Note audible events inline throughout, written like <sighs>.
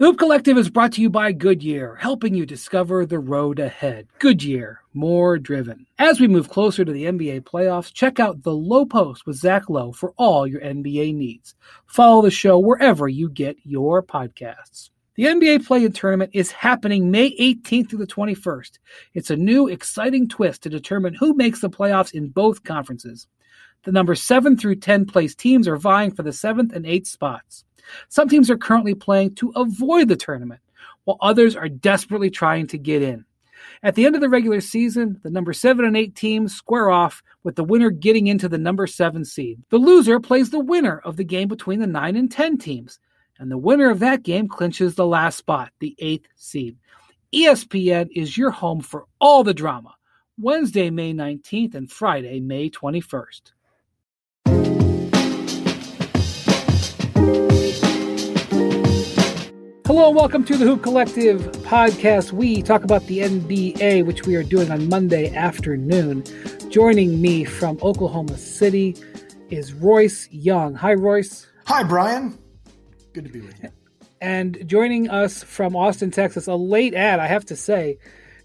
The Hoop Collective is brought to you by Goodyear, helping you discover the road ahead. Goodyear, more driven. As we move closer to the NBA playoffs, check out The Low Post with Zach Lowe for all your NBA needs. Follow the show wherever you get your podcasts. The NBA play-in tournament is happening May 18th through the 21st. It's a new, exciting twist to determine who makes the playoffs in both conferences. The number 7 through 10 place teams are vying for the 7th and 8th spots. Some teams are currently playing to avoid the tournament, while others are desperately trying to get in. At the end of the regular season, the number 7 and 8 teams square off with the winner getting into the number 7 seed. The loser plays the winner of the game between the 9 and 10 teams, and the winner of that game clinches the last spot, the 8th seed. ESPN is your home for all the drama. Wednesday, May 19th and Friday, May 21st. Hello and welcome to the Hoop Collective podcast. We talk about the NBA, which we are doing on Monday afternoon. Joining me from Oklahoma City is Royce Young. Hi, Royce. Hi, Brian. Good to be with you. And joining us from Austin, Texas, a late ad, I have to say,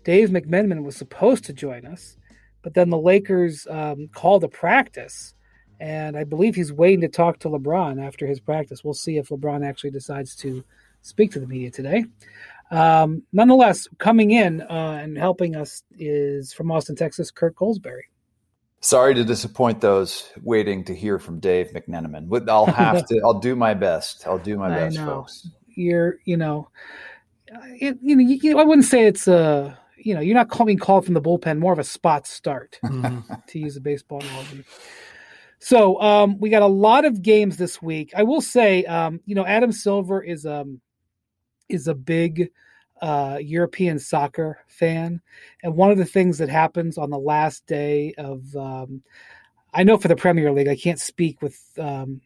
Dave McMenamin was supposed to join us, but then the Lakers um, called a practice, and I believe he's waiting to talk to LeBron after his practice. We'll see if LeBron actually decides to speak to the media today. Um, nonetheless, coming in uh, and helping us is from Austin, Texas, Kirk Goldsberry. Sorry to disappoint those waiting to hear from Dave McMenamin. I'll have to. I'll do my best. I'll do my <laughs> best, folks. You're, you know, it, you know, you, I wouldn't say it's a, you know, you're not being called from the bullpen. More of a spot start, <laughs> mm-hmm. <laughs> to use a baseball analogy. So um, we got a lot of games this week. I will say, um, you know, Adam Silver is um, is a big uh, European soccer fan, and one of the things that happens on the last day of, um, I know for the Premier League, I can't speak with um,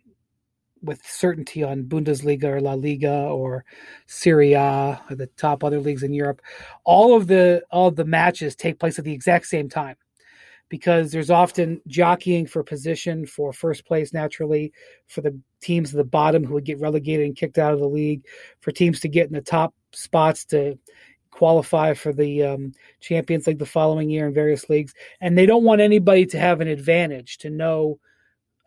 with certainty on Bundesliga or La Liga or Serie A or the top other leagues in Europe. All of the all of the matches take place at the exact same time because there's often jockeying for position for first place naturally for the teams at the bottom who would get relegated and kicked out of the league for teams to get in the top spots to qualify for the um, champions league the following year in various leagues. And they don't want anybody to have an advantage to know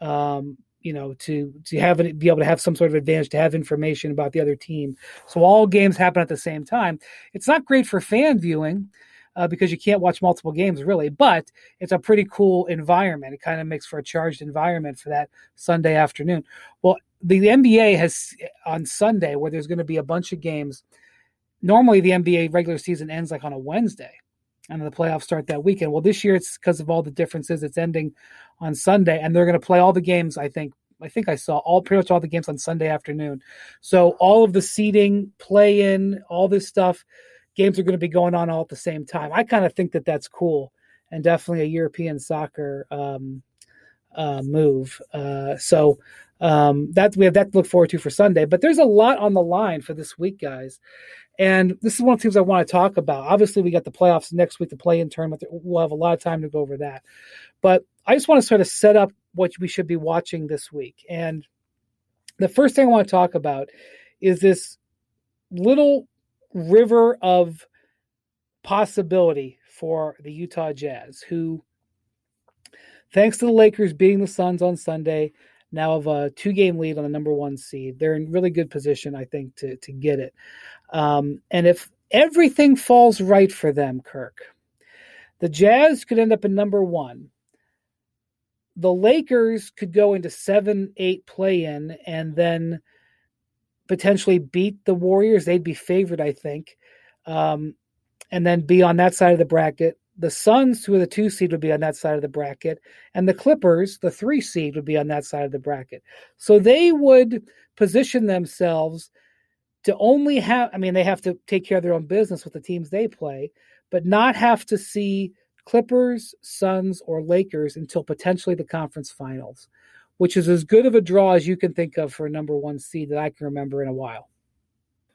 um, you know to to have it be able to have some sort of advantage to have information about the other team. So all games happen at the same time. It's not great for fan viewing uh, because you can't watch multiple games really. But it's a pretty cool environment. It kind of makes for a charged environment for that Sunday afternoon. Well, the, the NBA has on Sunday where there's going to be a bunch of games. Normally, the NBA regular season ends like on a Wednesday, and the playoffs start that weekend. Well, this year it's because of all the differences. It's ending on Sunday, and they're going to play all the games. I think I think I saw all pretty much all the games on Sunday afternoon. So all of the seating, play in, all this stuff games are going to be going on all at the same time. I kind of think that that's cool and definitely a European soccer um, uh, move. Uh, so um, that we have that to look forward to for Sunday. But there's a lot on the line for this week, guys. And this is one of the things I want to talk about. Obviously, we got the playoffs next week, the play-in tournament. We'll have a lot of time to go over that. But I just want to sort of set up what we should be watching this week. And the first thing I want to talk about is this little river of possibility for the Utah Jazz, who, thanks to the Lakers beating the Suns on Sunday, now have a two game lead on the number one seed. They're in really good position, I think, to, to get it. Um, and if everything falls right for them, Kirk, the Jazz could end up in number one. The Lakers could go into seven, eight play in, and then potentially beat the Warriors. They'd be favored, I think, um, and then be on that side of the bracket. The Suns, who are the two seed, would be on that side of the bracket, and the Clippers, the three seed, would be on that side of the bracket. So they would position themselves to only have. I mean, they have to take care of their own business with the teams they play, but not have to see Clippers, Suns, or Lakers until potentially the conference finals which is as good of a draw as you can think of for a number one seed that I can remember in a while.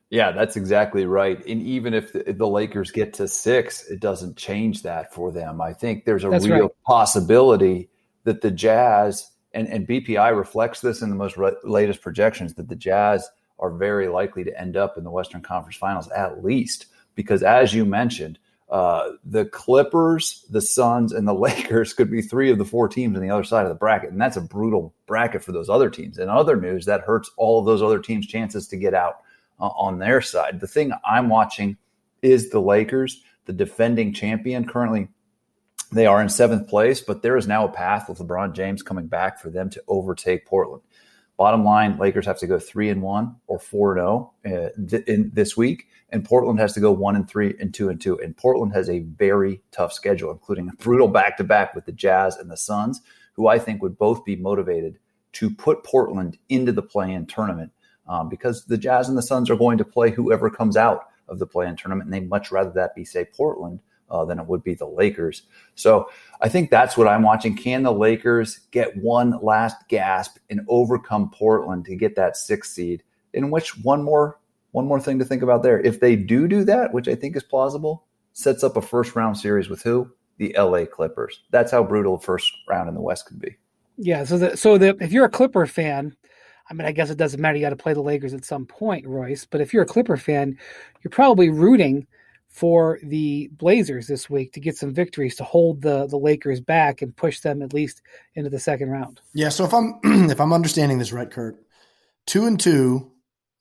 Yeah, that's exactly right. And even if the, the, Lakers get to six, it doesn't change that for them. I think there's a that's real right. possibility that the Jazz and, and BPI reflects this in the most re- latest projections that the Jazz are very likely to end up in the Western Conference Finals at least. Because as you mentioned, uh, the Clippers, the Suns, and the <laughs> Lakers could be three of the four teams on the other side of the bracket. And that's a brutal bracket for those other teams. And other news, that hurts all of those other teams' chances to get out uh, on their side. The thing I'm watching is the Lakers, the defending champion. Currently, they are in seventh place, but there is now a path with LeBron James coming back for them to overtake Portland. Bottom line, Lakers have to go three and one or four and zero uh, in this week, and Portland has to go one and three and two and two. And Portland has a very tough schedule, including a brutal back to back with the Jazz and the Suns, who I think would both be motivated to put Portland into the play-in tournament um, because the Jazz and the Suns are going to play whoever comes out of the play-in tournament, and they much rather that be say Portland uh, than it would be the Lakers. So I think that's what I'm watching. Can the Lakers get one last gasp and overcome Portland to get that sixth seed? In which one more one more thing to think about there. If they do do that, which I think is plausible, sets up a first round series with who? The LA Clippers. That's how brutal the first round in the West could be. Yeah. So the, so the, if you're a Clipper fan, I mean, I guess it doesn't matter. You got to play the Lakers at some point, Royce. But if you're a Clipper fan, you're probably rooting for the Blazers this week to get some victories to hold the the Lakers back and push them at least into the second round. Yeah, so if I'm <clears throat> if I'm understanding this right, Kirk, two and two.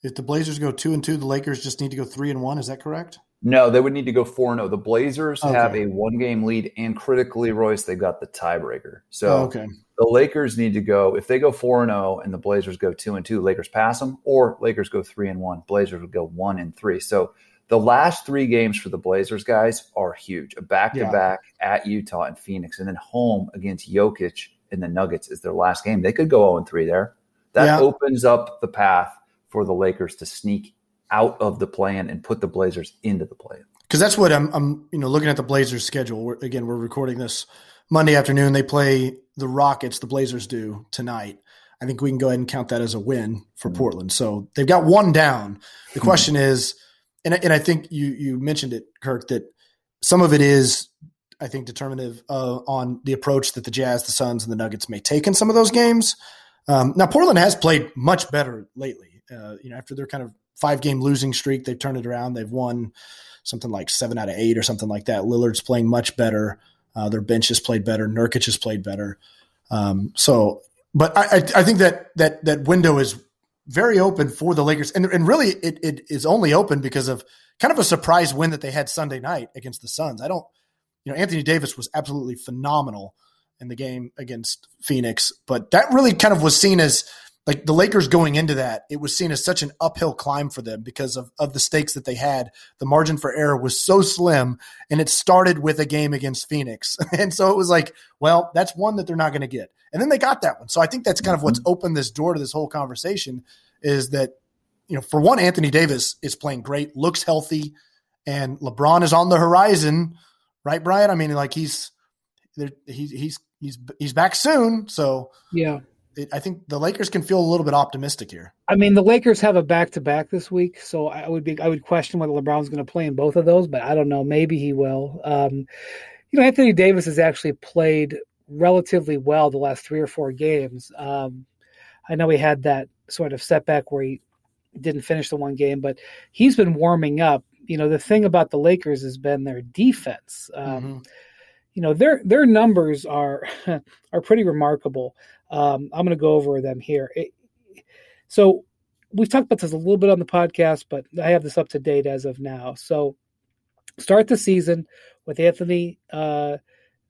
If the Blazers go two and two, the Lakers just need to go three and one. Is that correct? No, they would need to go four and zero. Oh. The Blazers okay. have a one game lead, and critically, Royce, they've got the tiebreaker. So oh, okay. the Lakers need to go. If they go four and zero, oh and the Blazers go two and two, Lakers pass them, or Lakers go three and one. Blazers would go one and three. So the last three games for the Blazers guys are huge. A back to back at Utah and Phoenix, and then home against Jokic and the Nuggets is their last game. They could go 0 and 3 there. That yeah. opens up the path for the Lakers to sneak out of the plan and put the Blazers into the plan. Because that's what I'm, I'm, you know, looking at the Blazers schedule. We're, again, we're recording this Monday afternoon. They play the Rockets. The Blazers do tonight. I think we can go ahead and count that as a win for mm-hmm. Portland. So they've got one down. The question mm-hmm. is and and I think you you mentioned it, Kirk, that some of it is I think determinative uh, on the approach that the Jazz, the Suns, and the Nuggets may take in some of those games. Um, now Portland has played much better lately. Uh, you know, after their kind of five game losing streak, they've turned it around. They've won something like seven out of eight or something like that. Lillard's playing much better. Uh, their bench has played better. Nurkic has played better. Um, so, but I, I, think that that that window is very open for the Lakers. And, and really, it, it is only open because of kind of a surprise win that they had Sunday night against the Suns. I don't, you know, Anthony Davis was absolutely phenomenal in the game against Phoenix, but that really kind of was seen as like the Lakers going into that, it was seen as such an uphill climb for them because of, of the stakes that they had. The margin for error was so slim, and it started with a game against Phoenix. <laughs> and so it was like, well, that's one that they're not going to get. And then they got that one. So I think that's kind of what's mm-hmm. opened this door to this whole conversation is that, you know, for one, Anthony Davis is playing great, looks healthy, and LeBron is on the horizon, right, Brian? I mean, like he's he's he's he's he's back soon. So yeah, it, I think the Lakers can feel a little bit optimistic here. I mean, the Lakers have a back to back this week, so I would be I would question whether LeBron's going to play in both of those, but I don't know. Maybe he will. Um, you know, Anthony Davis has actually played relatively well the last three or four games. Um, I know he had that sort of setback where he didn't finish the one game, but he's been warming up. You know, the thing about the Lakers has been their defense. Um, mm-hmm. You know, their their numbers are <laughs> are pretty remarkable. Um, I'm going to go over them here. It, so we've talked about this a little bit on the podcast, but I have this up to date as of now. So start the season with Anthony uh,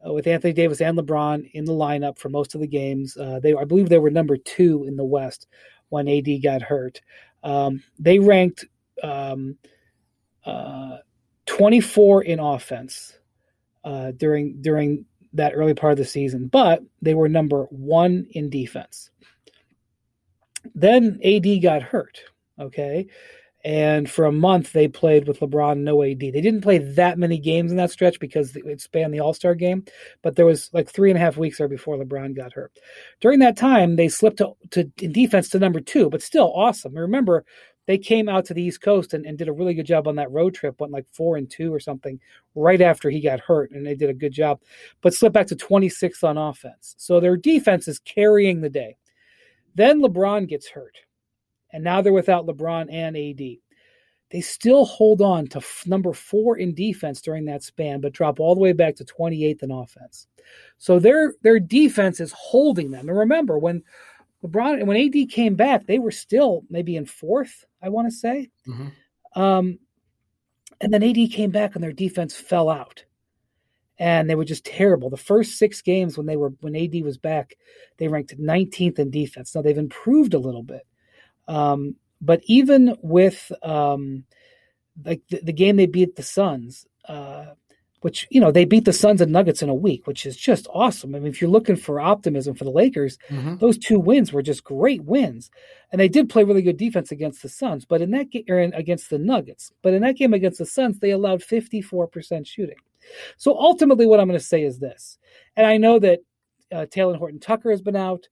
with Anthony Davis and LeBron in the lineup for most of the games. Uh, they I believe they were number two in the West when AD got hurt. Um, they ranked um, uh, 24 in offense uh, during during that early part of the season, but they were number one in defense. Then AD got hurt. Okay. And for a month, they played with LeBron, no AD. They didn't play that many games in that stretch because it spanned the All Star game, but there was like three and a half weeks there before LeBron got hurt. During that time, they slipped to, to in defense to number two, but still awesome. Remember, they came out to the East Coast and, and did a really good job on that road trip, went like four and two or something right after he got hurt, and they did a good job, but slipped back to 26th on offense. So their defense is carrying the day. Then LeBron gets hurt. and now they're without LeBron and AD. They still hold on to f- number four in defense during that span, but drop all the way back to 28th in offense. So their their defense is holding them. And remember, when LeBron when AD came back, they were still maybe in fourth, I want to say. Mm-hmm. Um, and then AD came back and their defense fell out. And they were just terrible. The first six games when they were when AD was back, they ranked 19th in defense. Now they've improved a little bit. Um, but even with um, like the, the, game they beat the Suns, uh, which you know they beat the Suns and Nuggets in a week, which is just awesome. I mean, if you're looking for optimism for the Lakers, mm-hmm. those two wins were just great wins, and they did play really good defense against the Suns. But in that game, against the Nuggets, but in that game against the Suns, they allowed 54% shooting. So ultimately, what I'm going to say is this, and I know that uh, Talen Horton Tucker has been out,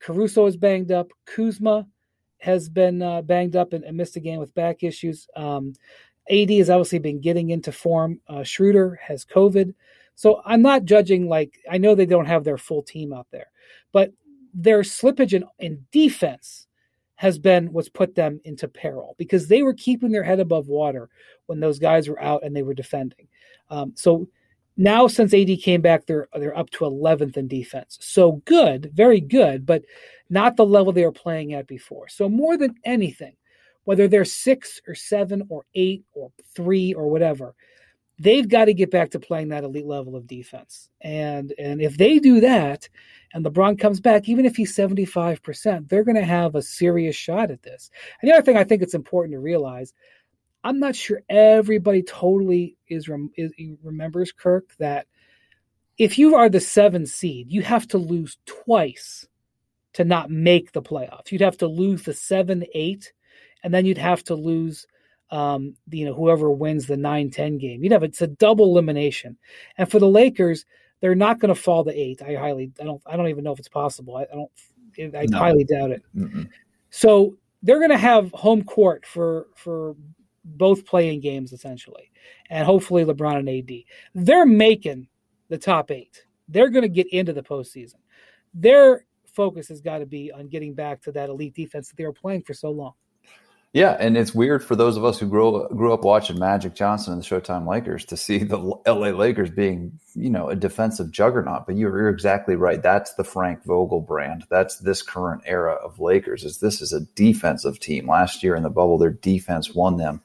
Caruso is banged up, Kuzma has been uh, banged up and, and, missed a game with back issues. Um, AD has obviously been getting into form. Uh, Schroeder has COVID. So I'm not judging, like, I know they don't have their full team out there, but their slippage in, in defense has been what's put them into peril because they were keeping their head above water when those guys were out and they were defending. Um, so now, since AD came back, they're they're up to 11th in defense. So good, very good, but not the level they were playing at before. So more than anything, whether they're six or seven or eight or three or whatever, they've got to get back to playing that elite level of defense. And and if they do that, and LeBron comes back, even if he's 75%, they're going to have a serious shot at this. And the other thing I think it's important to realize I'm not sure everybody totally is, is remembers Kirk that if you are the seven seed, you have to lose twice to not make the playoffs. You'd have to lose the seven eight, and then you'd have to lose um, you know whoever wins the 9-10 game. You'd have it's a double elimination. And for the Lakers, they're not going to fall to eight. I highly I don't I don't even know if it's possible. I, I don't I no. highly doubt it. Mm-mm. So they're going to have home court for for both playing games essentially, and hopefully LeBron and AD. They're making the top eight. They're going to get into the postseason. Their focus has got to be on getting back to that elite defense that they were playing for so long. Yeah, and it's weird for those of us who grew grew up watching Magic Johnson and the Showtime Lakers to see the LA Lakers being, you know, a defensive juggernaut. But you're, you're exactly right. That's the Frank Vogel brand. That's this current era of Lakers. Is this is a defensive team? Last year in the bubble, their defense won them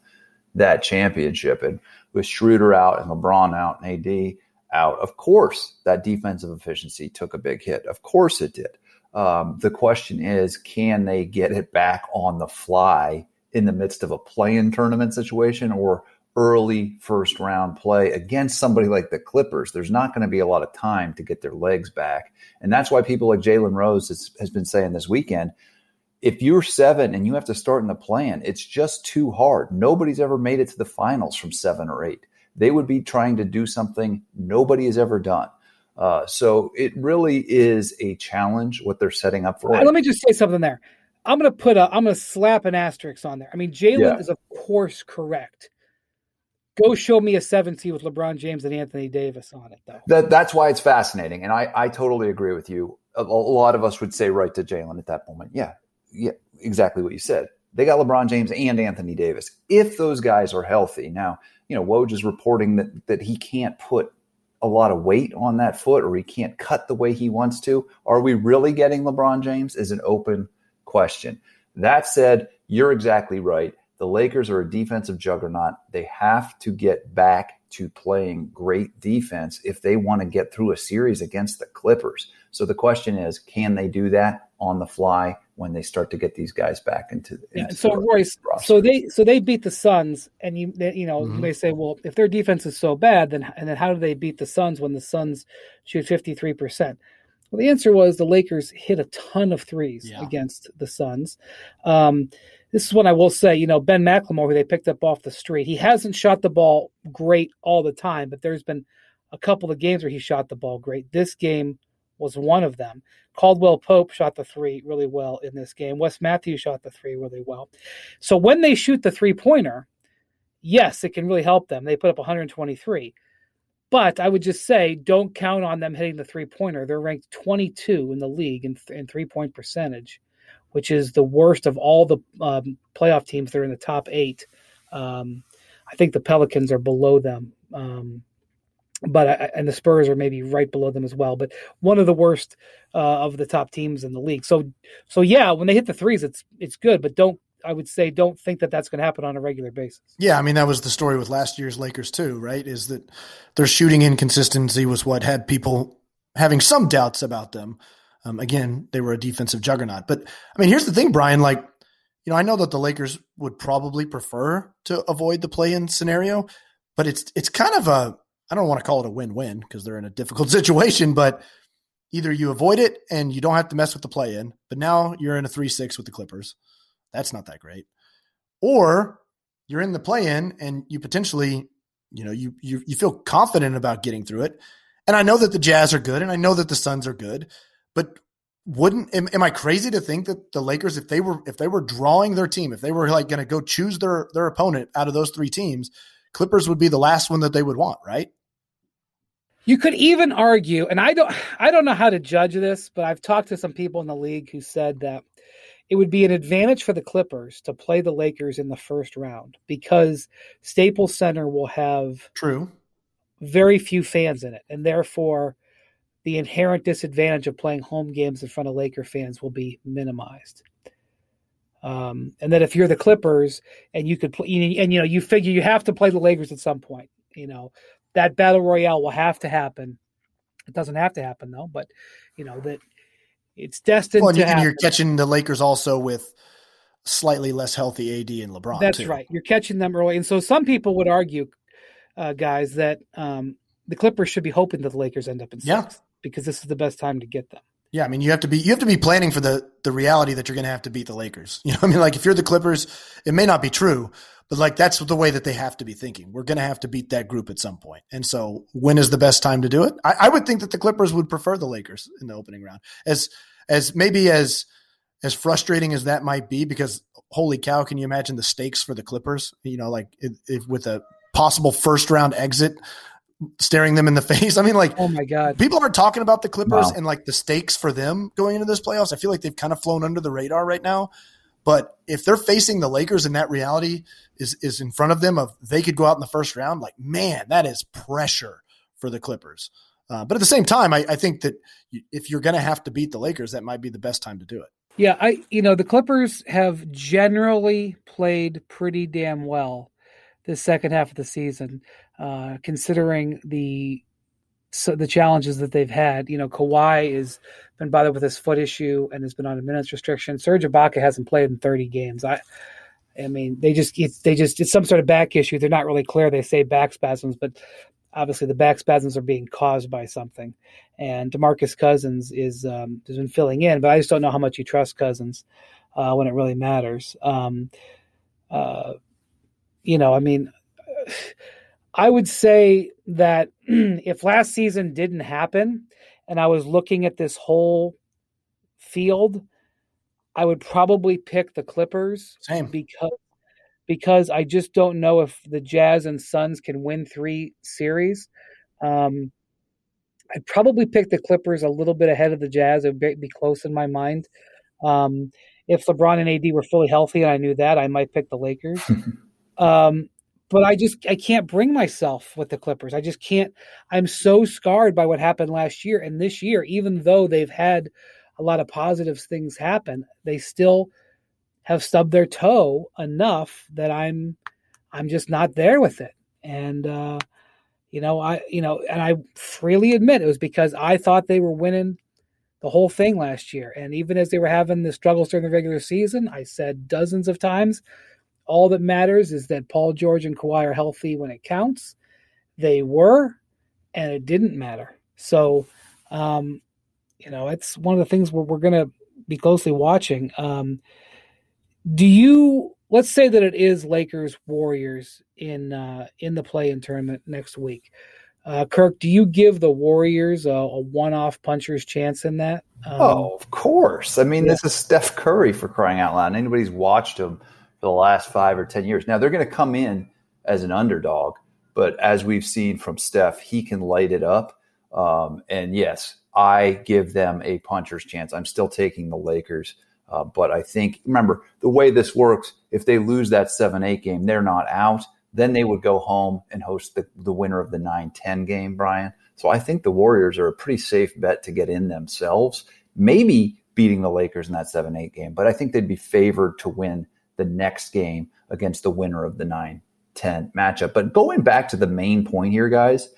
that championship. And with Schroeder out and LeBron out and AD out, of course, that defensive efficiency took a big hit. Of course it did. Um, the question is, can they get it back on the fly in the midst of a play-in tournament situation or early first round play against somebody like the Clippers? There's not going to be a lot of time to get their legs back, and that's why people like Jalen Rose has, has been saying this weekend if you're seven and you have to start in the plan, it's just too hard. Nobody's ever made it to the finals from seven or eight. They would be trying to do something nobody has ever done. Uh, so it really is a challenge what they're setting up for. Let me just say something there. I'm going to put a, I'm going to slap an asterisk on there. I mean, Jalen yeah. is of course correct. Go show me a seven seed with LeBron James and Anthony Davis on it, though. That, that's why it's fascinating, and I, I totally agree with you. A, a lot of us would say right to Jalen at that moment. Yeah, yeah, exactly what you said. They got LeBron James and Anthony Davis. If those guys are healthy, now you know Woj is reporting that that he can't put a lot of weight on that foot or he can't cut the way he wants to. Are we really getting LeBron James? Is an open question. That said, you're exactly right. The Lakers are a defensive juggernaut. They have to get back to playing great defense if they want to get through a series against the Clippers. So the question is, can they do that on the fly? when they start to get these guys back into. into yeah. So Royce, so they so they beat the Suns, and you they, you know mm-hmm. they say, well, if their defense is so bad, then and then how do they beat the Suns when the Suns shoot fifty three percent? Well, the answer was the Lakers hit a ton of threes yeah. against the Suns. Um, this is what I will say. You know, Ben McLemore, who they picked up off the street, he hasn't shot the ball great all the time, but there's been a couple of games where he shot the ball great. This game was one of them. Caldwell Pope shot the three really well in this game. Wes Matthews shot the three really well. So when they shoot the three pointer, yes, it can really help them. They put up 123. But I would just say don't count on them hitting the three pointer. They're ranked 22 in the league in, in three point percentage which is the worst of all the um, playoff teams. They're in the top eight. Um, I think the Pelicans are below them. Um, but I, and the Spurs are maybe right below them as well. But one of the worst uh, of the top teams in the league. So, so yeah, when they hit the threes, it's it's good. But don't I would say don't think that that's going to happen on a regular basis. Yeah, I mean that was the story with last year's Lakers too, right? Is that their shooting inconsistency was what had people having some doubts about them. Um, again, they were a defensive juggernaut. But I mean, here's the thing, Brian. Like, you know, I know that the Lakers would probably prefer to avoid the play-in scenario, but it's it's kind of a I don't want to call it a win-win because they're in a difficult <laughs> situation, but either you avoid it and you don't have to mess with the play-in, but now you're in a three-six with the Clippers. That's not that great. Or you're in the play-in and you potentially, you know, you you you feel confident about getting through it. And I know that the Jazz are good, and I know that the Suns are good, but wouldn't am, am I crazy to think that the Lakers, if they were if they were drawing their team, if they were like going to go choose their their opponent out of those three teams, Clippers would be the last one that they would want, right? You could even argue, and I don't I don't know how to judge this, but I've talked to some people in the league who said that it would be an advantage for the Clippers to play the Lakers in the first round because Staples Center will have true very few fans in it, and therefore the inherent disadvantage of playing home games in front of Laker fans will be minimized. Um, and that if you're the Clippers and you could play, and you know, you figure you have to play the Lakers at some point, you know, that battle royale will have to happen. It doesn't have to happen though, but you know that it's destined. Well, and, and you're catching the Lakers also with slightly less healthy AD and LeBron. That's too. right. You're catching them early, and so some people would argue, uh, guys, that um, the Clippers should be hoping that the Lakers end up in six yeah. because this is the best time to get them. Yeah, I mean, you have to be you have to be planning for the the reality that you're going to have to beat the Lakers. <laughs> You know, I mean, like if you're the Clippers, it may not be true, but like that's the way that they have to be thinking. We're going to have to beat that group at some point, and so when is the best time to do it? I, I would think that the Clippers would prefer the Lakers in the opening round, as as maybe as as frustrating as that might be, because holy cow, can you imagine the stakes for the Clippers? You know, like if, if with a possible first round exit staring them in the <laughs> face. I mean, like, oh my god, people aren't talking about the Clippers Wow. and like the stakes for them going into this playoffs. I feel like they've kind of flown under the radar right now. But if they're facing the Lakers and that reality is is in front of them of they could go out in the first round, like man, that is pressure for the Clippers. Uh, but at the same time, I, I think that if you're going to have to beat the Lakers, that might be the best time to do it. Yeah, I you know the Clippers have generally played pretty damn well this second half of the season, uh, considering the so the challenges that they've had. You know, Kawhi has been bothered with his foot issue and has been on a minutes restriction. Serge Ibaka hasn't played in 30 games. I, I mean, they just they just it's some sort of back issue. They're not really clear. They say back spasms, but obviously the back spasms are being caused by something. And Demarcus Cousins is um, has been filling in, but I just don't know how much you trust Cousins uh, when it really matters. Um, uh, you know, I mean, I would say that <clears throat> if last season didn't happen, and I was looking at this whole field, I would probably pick the Clippers Same. because because I just don't know if the Jazz and Suns can win three series. Um, I'd probably pick the Clippers a little bit ahead of the Jazz. It would be- close in my mind. Um, if LeBron and AD were fully healthy and I knew that, I might pick the Lakers. <laughs> um, but I just I can't bring myself with the Clippers. I just can't. I'm so scarred by what happened last year and this year. Even though they've had a lot of positive things happen, they still have stubbed their toe enough that I'm I'm just not there with it. And uh, you know, I you know, and I freely admit it was because I thought they were winning the whole thing last year. And even as they were having the struggles during the regular season, I said dozens of times, all that matters is that Paul George and Kawhi are healthy when it counts. They were, and it didn't matter. So, um, you know, it's one of the things where we're going to be closely watching. Um, do you let's say that it is Lakers Warriors in uh, in the play in tournament next week? Uh, Kirk, do you give the Warriors a, a one-off puncher's chance in that? Um, oh, of course. I mean, yeah. this is Steph Curry for crying out loud. Anybody's watched him for the last five or 10 years. Now, they're going to come in as an underdog, but as we've seen from Steph, he can light it up. Um, and yes, I give them a puncher's chance. I'm still taking the Lakers Uh, but I think, remember, the way this works, if they lose that 7 8 game, they're not out. Then they would go home and host the, the winner of the 9 10 game, Brian. So I think the Warriors are a pretty safe bet to get in themselves, maybe beating the Lakers in that 7 8 game. But I think they'd be favored to win the next game against the winner of the 9 10 matchup. But going back to the main point here, guys,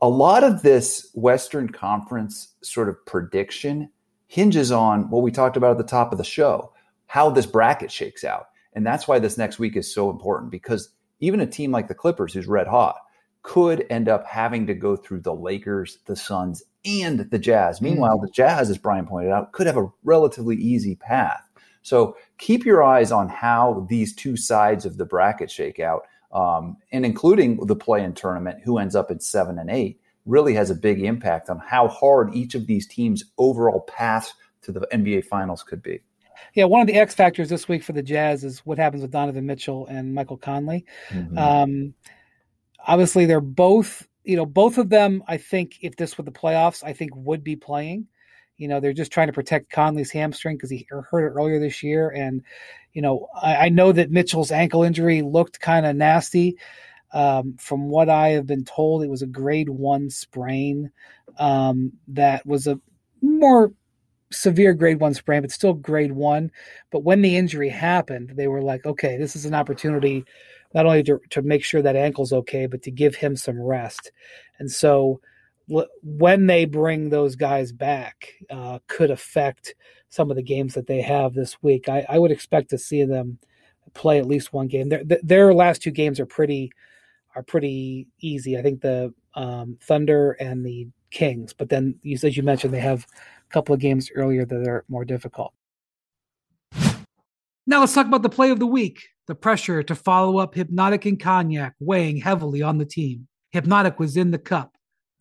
a lot of this Western Conference sort of prediction hinges on what we talked about at the top of the show, how this bracket shakes out. And that's why this next week is so important because even a team like the Clippers, who's red hot, could end up having to go through the Lakers, the Suns, and the Jazz. Mm. Meanwhile, the Jazz, as Brian pointed out, could have a relatively easy path. So keep your eyes on how these two sides of the bracket shake out, um, and including the play-in tournament, who ends up at seven and eight, really has a big impact on how hard each of these teams' overall path to the NBA Finals could be. Yeah, one of the X factors this week for the Jazz is what happens with Donovan Mitchell and Michael Conley. Mm-hmm. Um, obviously, they're both, you know, both of them. I think if this were the playoffs, I think would be playing. You know, they're just trying to protect Conley's hamstring because he hurt it earlier this year. And, you know, I, I know that Mitchell's ankle injury looked kind of nasty. Um, from what I have been told, it was a grade one sprain um, that was a more severe grade one sprain, but still grade one. But when the injury happened, they were like, okay, this is an opportunity not only to, to make sure that ankle's okay, but to give him some rest. And so when they bring those guys back uh, could affect some of the games that they have this week. I, I, would expect to see them play at least one game. Their, their last two games are pretty are pretty easy. I think the um, Thunder and the Kings, but then as you mentioned, they have a couple of games earlier that are more difficult. Now let's talk about the play of the week. The pressure to follow up Hypnotic and Cognac weighing heavily on the team. Hypnotic was in the cup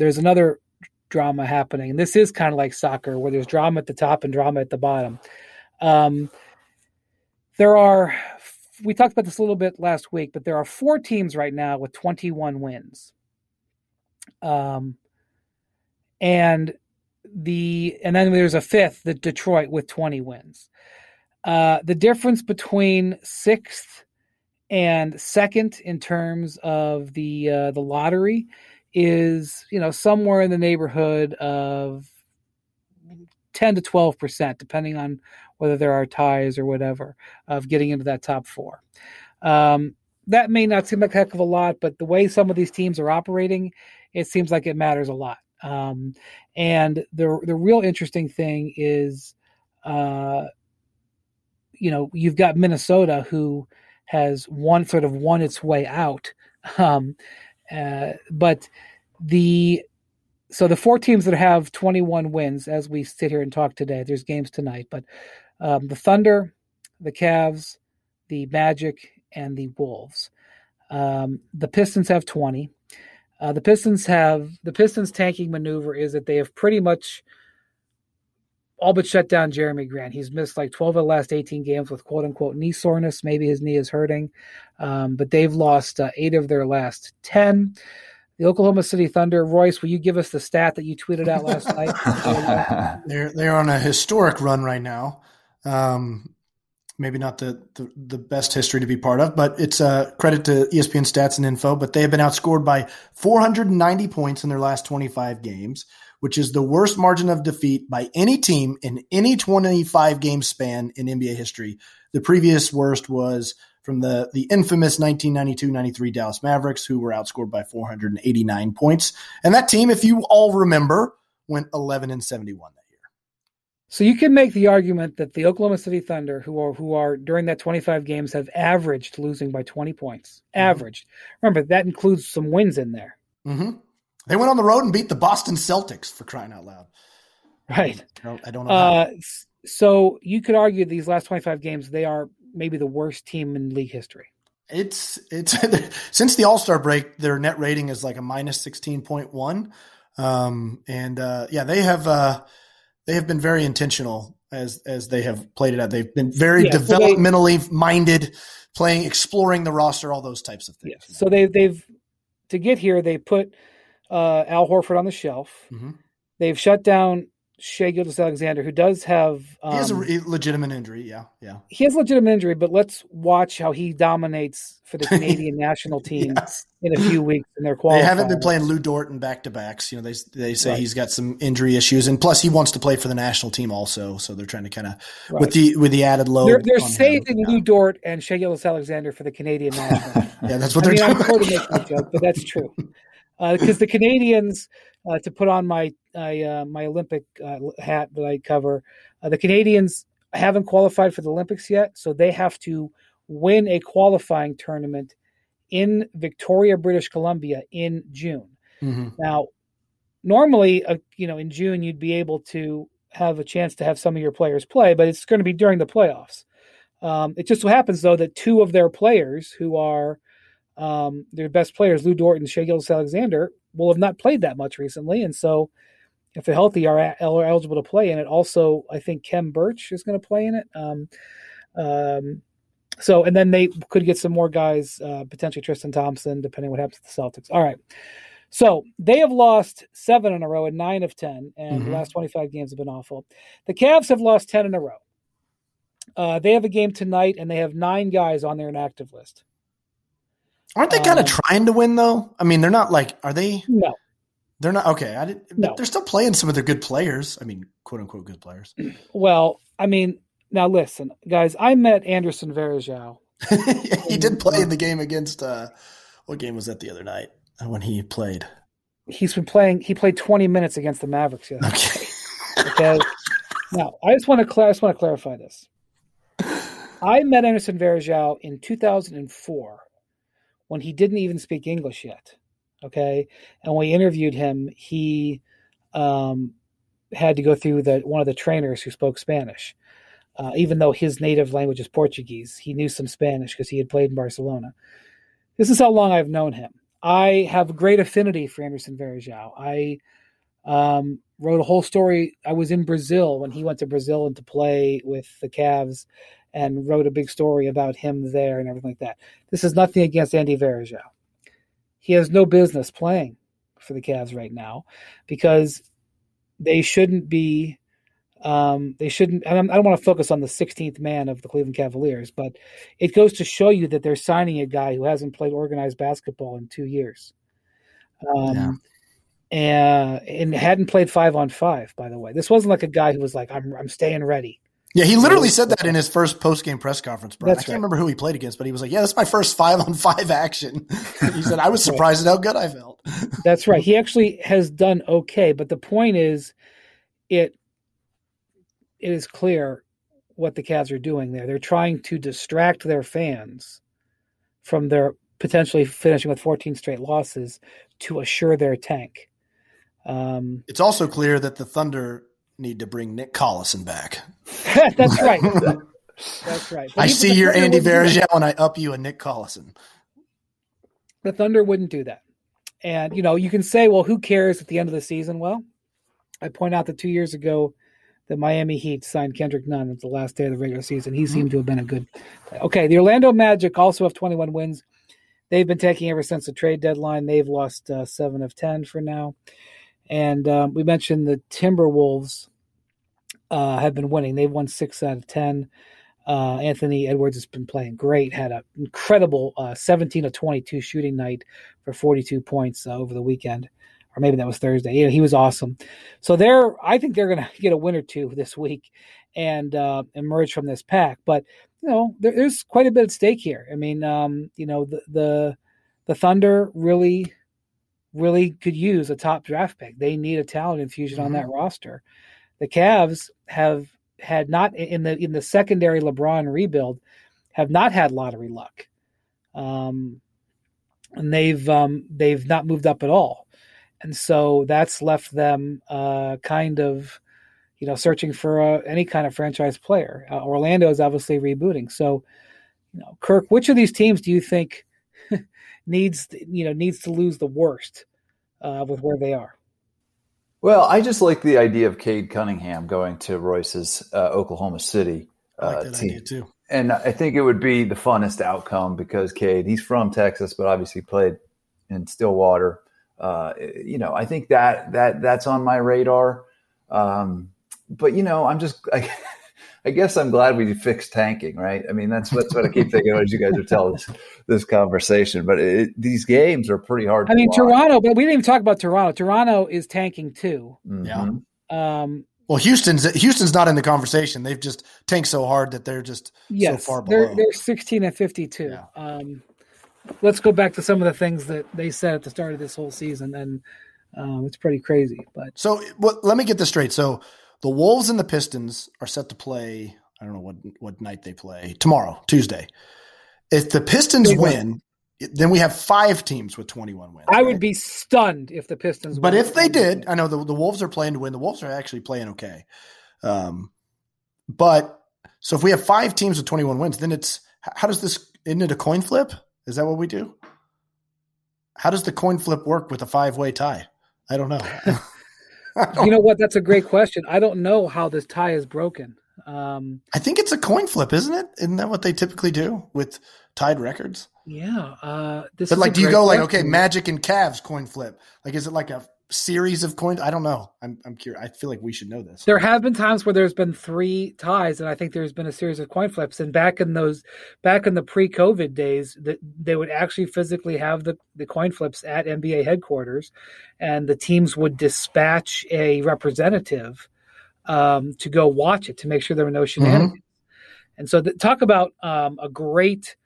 there's another drama happening. And this is kind of like soccer, where there's drama at the top and drama at the bottom. Um, there are, we talked about this a little bit last week, but there are four teams right now with 21 wins. Um, and the and then there's a fifth, the Detroit with 20 wins. Uh, the difference between sixth and second in terms of the uh, the lottery is you know somewhere in the neighborhood of 10 to 12 percent depending on whether there are ties or whatever of getting into that top four. Um, that may not seem like a heck of a lot but the way some of these teams are operating it seems like it matters a lot. Um, and the the real interesting thing is uh, you know you've got minnesota who has one sort of won its way out. Um, uh, but the so the four teams that have 21 wins as we sit here and talk today, there's games tonight, but um, the Thunder, the Cavs, the Magic, and the Wolves. Um, the Pistons have 20. Uh, the Pistons have the Pistons tanking maneuver is that they have pretty much all but shut down Jerami Grant. He's missed like 12 of the last 18 games with quote unquote knee soreness. Maybe his knee is hurting, um, but they've lost uh, eight of their last 10. The Oklahoma City Thunder, Royce, will you give us the stat that you tweeted out last <laughs> night? <laughs> they're they're on a historic run right now. Um, maybe not the, the, the best history to be part of, but it's a credit to ESPN stats and info. But they have been outscored by 490 points in their last 25 games which is the worst margin of defeat by any team in any 25 game span in NBA history. The previous worst was from the the infamous 1992-93 Dallas Mavericks, who were outscored by 489 points. And that team, if you all remember, went 11 and 71 that year. So you can make the argument that the Oklahoma City Thunder, who are who are during that 25 games, have averaged losing by 20 points. Averaged. Mm-hmm. Remember that includes some wins in there. Mm-hmm. They went on the road and beat the Boston Celtics for crying out loud. Right. I don't, I don't know. Uh, so you could argue these last 25 games they are maybe the worst team in league history. It's it's <laughs> since the All Star break, their net rating is like a minus 16.1. Um, and uh, yeah, they have uh, they have been very intentional as as they have played it out. They've been very yeah, developmentally so they, minded, playing, exploring the roster, all those types of things. Yeah. So they they've to get here, they put uh, Al Horford on the shelf. Mm-hmm. They've shut down Shai Gilgeous-Alexander, who does have um, he has a um, legitimate injury. Yeah, yeah, he has a legitimate injury. But let's watch how he dominates for the <laughs> Canadian national team yes. in a few weeks in their. They haven't been playing Lu Dort in back to backs. You know, they they say right. he's got some injury issues, and plus he wants to play for the national team also. So they're trying to kind of right. with the with the added load. They're, they're saving Lu Dort and Shai Gilgeous-Alexander for the Canadian national. <laughs> yeah, that's what I they're mean, doing. I'm to make that joke, but that's true <laughs> because uh, the Canadians uh, to put on my uh, my Olympic uh, hat that I cover. Uh, the Canadians haven't qualified for the Olympics yet, so they have to win a qualifying tournament in Victoria, British Columbia, in June. Mm-hmm. Now, normally, uh, you know, in June you'd be able to have a chance to have some of your players play, but it's going to be during the playoffs. Um, it just so happens though that two of their players, who are um, their best players, Lu Dort and Shai Gilgeous-Alexander, will have not played that much recently, and so if they're healthy, are, are eligible to play in it. Also, I think Khem Birch is going to play in it. Um, um, so, and then they could get some more guys, uh, potentially Tristan Thompson, depending what happens to the Celtics. All right. So they have lost seven in a row and nine of 10, and mm-hmm. the last 25 games have been awful. The Cavs have lost 10 in a row. Uh, they have a game tonight, and they have nine guys on their inactive list. Aren't they kind of um, trying to win though? I mean, they're not like are they? No, they're not okay. I didn't. No. they're still playing some of their good players. I mean, quote unquote good players. <clears throat> Well, I mean, now listen, guys. I met Anderson Varejao. <laughs> he did play in the game against. uh What game was that the other night when he played? He's been playing. He played 20 minutes against the Mavericks yesterday. Okay. okay. Now, I just want to. I just want to clarify this. I met Anderson Varejao in 2004 when he didn't even speak English yet. Okay, and when we interviewed him, he um, had to go through the one of the trainers who spoke Spanish. Uh, even though his native language is Portuguese, he knew some Spanish because he had played in Barcelona. This is how long I've known him. I have great affinity for Anderson Varejao. I um, wrote a whole story. I was in Brazil when he went to Brazil and to play with the Cavs and wrote a big story about him there and everything like that. This is nothing against Andy Varejao. He has no business playing for the Cavs right now because they shouldn't be. Um, they shouldn't. I don't, don't want to focus on the 16th man of the Cleveland Cavaliers, but it goes to show you that they're signing a guy who hasn't played organized basketball in two years. Um, yeah and and hadn't played five on five. By the way, this wasn't like a guy who was like, "I'm I'm staying ready." Yeah, he literally said that in his first post game press conference, bro. That's I can't right. remember who he played against, but he was like, "Yeah, that's my first five on five action." <laughs> he said, "I was <laughs> surprised right. at how good I felt." <laughs> that's right. He actually has done okay, but the point is, it it is clear what the Cavs are doing there. They're trying to distract their fans from their potentially finishing with 14 straight losses to assure their tank. Um, it's also clear that the Thunder need to bring Nick Collison back. <laughs> That's right. That's right. But I see your Andy Varejao and I up you a Nick Collison. The Thunder wouldn't do that. And, you know, you can say, well, who cares at the end of the season? Well, I point out that two years ago, the Miami Heat signed Kendrick Nunn at the last day of the regular season. He seemed to have been a good. Okay, the Orlando Magic also have 21 wins. They've been taking ever since the trade deadline. They've lost uh, seven of 10 for now. And um, we mentioned the Timberwolves uh, have been winning. They've won six out of 10. Uh, Anthony Edwards has been playing great. Had an incredible uh, 17 of 22 shooting night for 42 points uh, over the weekend. or maybe that was Thursday. You know, he was awesome. So they're, I think they're going to get a win or two this week and uh, emerge from this pack. But you know, there, there's quite a bit at stake here. I mean, um, you know, the the the Thunder really, really could use a top draft pick. They need a talent infusion mm-hmm. on that roster. The Cavs have had not in the in the secondary LeBron rebuild have not had lottery luck. Um, and they've um, they've not moved up at all, and so that's left them uh, kind of, you know, searching for uh, any kind of franchise player. Uh, Orlando is obviously rebooting, so you know, Kirk, which of these teams do you think <laughs> needs you know needs to lose the worst uh, with where they are? Well, I just like the idea of Cade Cunningham going to Royce's uh, Oklahoma City uh, like team too and I think it would be the funnest outcome because Cade, he's from Texas, but obviously played in Stillwater. Uh, you know, I think that that that's on my radar. Um, but you know, I'm just <laughs> I, I, guess I'm glad we fixed tanking, right? I mean, that's that's what I keep thinking as you guys are telling this, this conversation. But it, these games are pretty hard. I mean, watch. Toronto, but we didn't even talk about Toronto. Toronto is tanking too. Mm-hmm. Yeah. Um, well, Houston's Houston's not in the conversation. They've just tanked so hard that they're just yes, so far below. They're, they're 16 and 52. Yeah. Um, let's go back to some of the things that they said at the start of this whole season, and um, it's pretty crazy. But so, well, let me get this straight. So, the Wolves and the Pistons are set to play. I don't know what what night they play tomorrow, Tuesday. If the Pistons win, then we have five teams with 21 wins. I right? would be stunned if the Pistons. But if they did, I know the, the Wolves are playing to win. The Wolves are actually playing okay. Um, but so if we have five teams with 21 wins, then it's how does this? Isn't it a coin flip? Is that what we do? How does the coin flip work with a five way tie? I don't know. <laughs> you know what? That's a great question. I don't know how this tie is broken. Um, I think it's a coin flip, isn't it? Isn't that what they typically do with tied records? Yeah. Uh, this but like, do you go question. like, okay, Magic and Cavs coin flip? Like, is it like a series of coins? I don't know. I'm, I'm curious. I feel like we should know this. There have been times where there's been three ties, and I think there's been a series of coin flips. And back in those, back in the pre-COVID days, that they would actually physically have the the coin flips at NBA headquarters, and the teams would dispatch a representative um, to go watch it to make sure there were no mm-hmm. shenanigans. Mm-hmm. And so, the, talk about um, a great,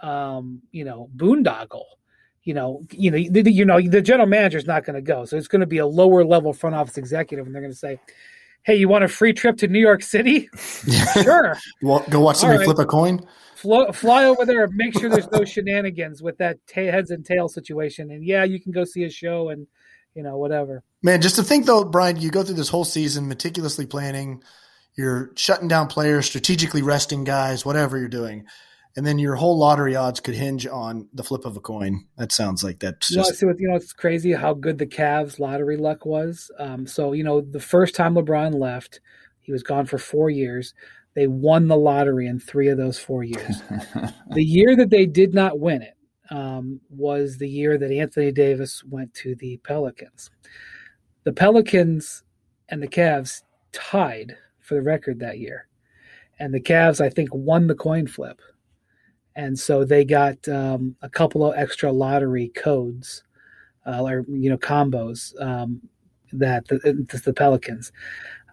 um, you know, boondoggle. You know, you know, the, you know, the general manager is not going to go, so it's going to be a lower level front office executive, and they're going to say, "Hey, you want a free trip to New York City? <laughs> sure, well, go watch somebody right. flip a coin." Flo- fly over there and make sure there's no shenanigans with that t- heads and tails situation. And yeah, you can go see a show and you know, whatever. Man, just to think though, Brian, you go through this whole season meticulously planning, you're shutting down players, strategically resting guys, whatever you're doing. And then your whole lottery odds could hinge on the flip of a coin. That sounds like that's just. You know, see what, you know, it's crazy how good the Cavs lottery luck was. Um, so, you know, the first time LeBron left, he was gone for four years. They won the lottery in three of those four years. <laughs> the year that they did not win it, um, was the year that Anthony Davis went to the Pelicans. The Pelicans and the Cavs tied for the record that year. And the Cavs, I think, won the coin flip. And so they got um, a couple of extra lottery codes uh, or, you know, combos um, that the, the Pelicans.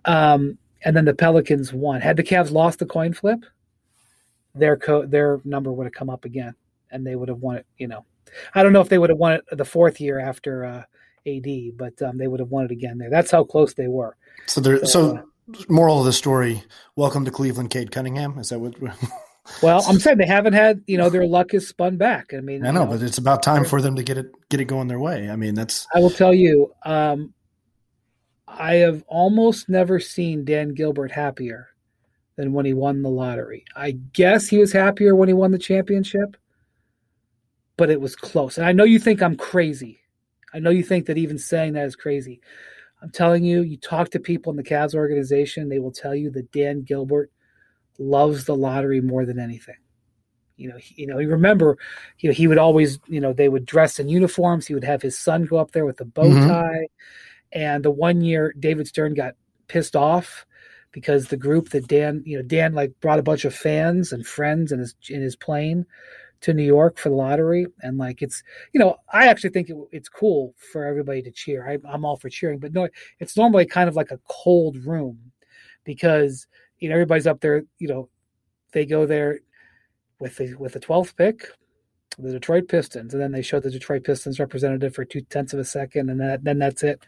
Um, and then the Pelicans won. Had the Cavs lost the coin flip, their co- their number would have come up again and they would have won it. You know, I don't know if they would have won it the fourth year after uh, AD, but um, they would have won it again there. That's how close they were. So there. So, so uh, moral of the story: Welcome to Cleveland, Cade Cunningham. Is that what? Well, I'm saying they haven't had. You know, their luck is spun back. I mean, I know, you know but it's about time for them to get it get it going their way. I mean, that's. I will tell you. Um, I have almost never seen Dan Gilbert happier than when he won the lottery. I guess he was happier when he won the championship but it was close. And I know you think I'm crazy. I know you think that even saying that is crazy. I'm telling you, you talk to people in the Cavs organization, they will tell you that Dan Gilbert loves the lottery more than anything. You know, he, you know, you remember, you know, he would always, you know, they would dress in uniforms. He would have his son go up there with a bow mm-hmm. tie. And the one year David Stern got pissed off because the group that Dan, you know, Dan like brought a bunch of fans and friends in his in his plane to New York for the lottery, and like it's you know I actually think it, it's cool for everybody to cheer. I, I'm all for cheering, but no, it's normally kind of like a cold room because you know everybody's up there. You know, they go there with the with the twelfth pick, the Detroit Pistons, and then they show the Detroit Pistons representative for two tenths of a second, and then then that's it,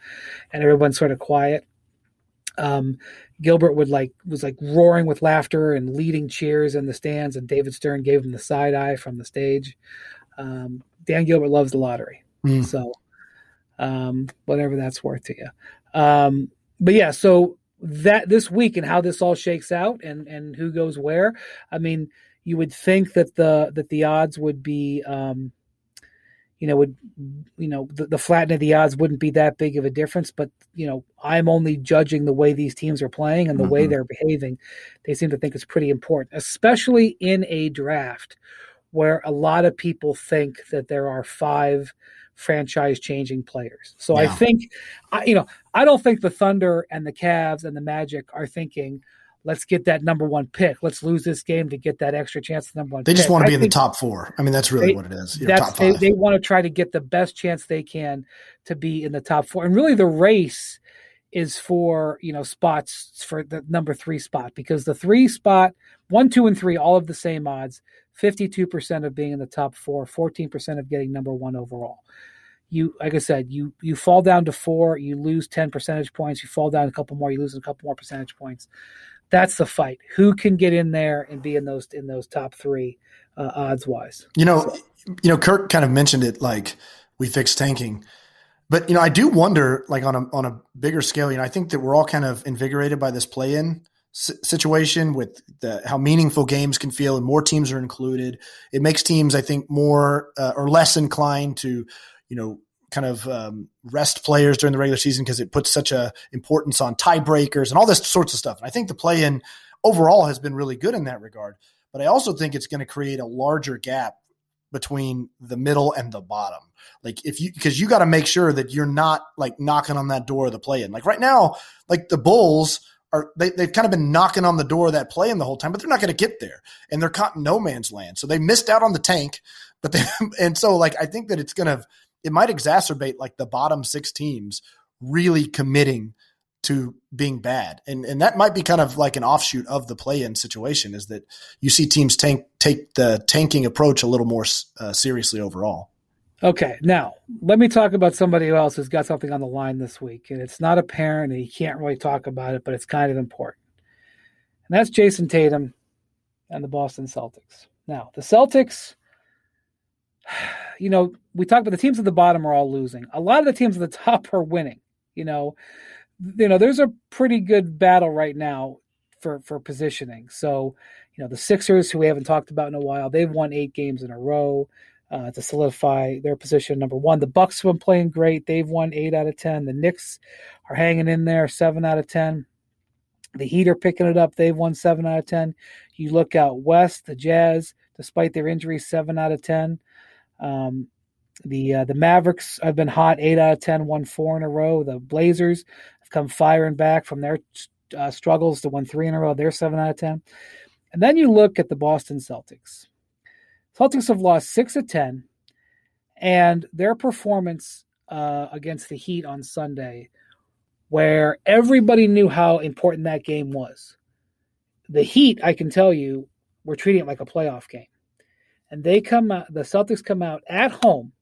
and everyone's sort of quiet. Um, Gilbert would like was like roaring with laughter and leading cheers in the stands, and David Stern gave him the side eye from the stage. Um, Dan Gilbert loves the lottery, mm. so um, whatever that's worth to you. Um, but yeah, so that this week and how this all shakes out and and who goes where. I mean, you would think that the that the odds would be um, you know, would you know the, the flattening of the odds wouldn't be that big of a difference. But you know, I'm only judging the way these teams are playing and the mm-hmm. way they're behaving. They seem to think it's pretty important, especially in a draft where a lot of people think that there are five franchise changing players. So yeah. I think, I, you know, I don't think the Thunder and the Cavs and the Magic are thinking let's get that number one pick. Let's lose this game to get that extra chance at number one. They pick. just want to be in the top four. I mean, that's really they, what it is. That's they, they, want to try to get the best chance they can to be in the top four. And really, the race is for you know spots for the number three spot because the three spot one, two, and three all of the same odds. Fifty-two percent of being in the top four, 14 percent of getting number one overall you like I said, you you fall down to four, you lose ten percentage points. You fall down a couple more, you lose a couple more percentage points that's the fight. Who can get in there and be in those in those top three uh, odds wise? You know, so. you know, Kirk kind of mentioned it like we fixed tanking, but you know, I do wonder like on a on a bigger scale. You know, I think that we're all kind of invigorated by this play in situation with the, how meaningful games can feel and more teams are included. It makes teams, I think, more uh, or less inclined to, you know, kind of um, rest players during the regular season because it puts such a importance on tiebreakers and all this sorts of stuff. And I think the play in overall has been really good in that regard. But I also think it's going to create a larger gap between the middle and the bottom. Like if you because you got to make sure that you're not like knocking on that door of the play in. Like right now, like the Bulls are they, they've kind of been knocking on the door of that play in the whole time, but they're not going to get there. And they're caught in no man's land. So they missed out on the tank. But they <laughs> and so like I think that it's gonna it might exacerbate like the bottom six teams really committing to being bad. And and that might be kind of like an offshoot of the play-in situation is that you see teams tank take the tanking approach a little more uh, seriously overall. Okay, now let me talk about somebody else who's got something on the line this week, and it's not apparent, and he can't really talk about it, but it's kind of important. And that's Jayson Tatum and the Boston Celtics. Now, the Celtics <sighs> you know, we talked about the teams at the bottom are all losing. A lot of the teams at the <laughs> top are winning. You know, you know, there's a pretty good battle right now for for positioning. So, you know, the Sixers, who we haven't talked about in a while, they've won eight games in a row uh, to solidify their position number one. The Bucks have been playing great; they've won eight out of ten. The Knicks are hanging in there, seven out of ten. The Heat are picking it up; they've won seven out of ten. You look out west, the Jazz, despite their injuries, seven out of ten. Um, the uh, the Mavericks have been hot, eight out of 10, won four in a row. The Blazers have come firing back from their uh, struggles to win three in a row. They're seven out of ten. And then you look at the Boston Celtics. Celtics have lost six of ten, and their performance uh, against the Heat on Sunday, where everybody knew how important that game was. The Heat, I can tell you, were treating it like a playoff game and they come out the Celtics come out at home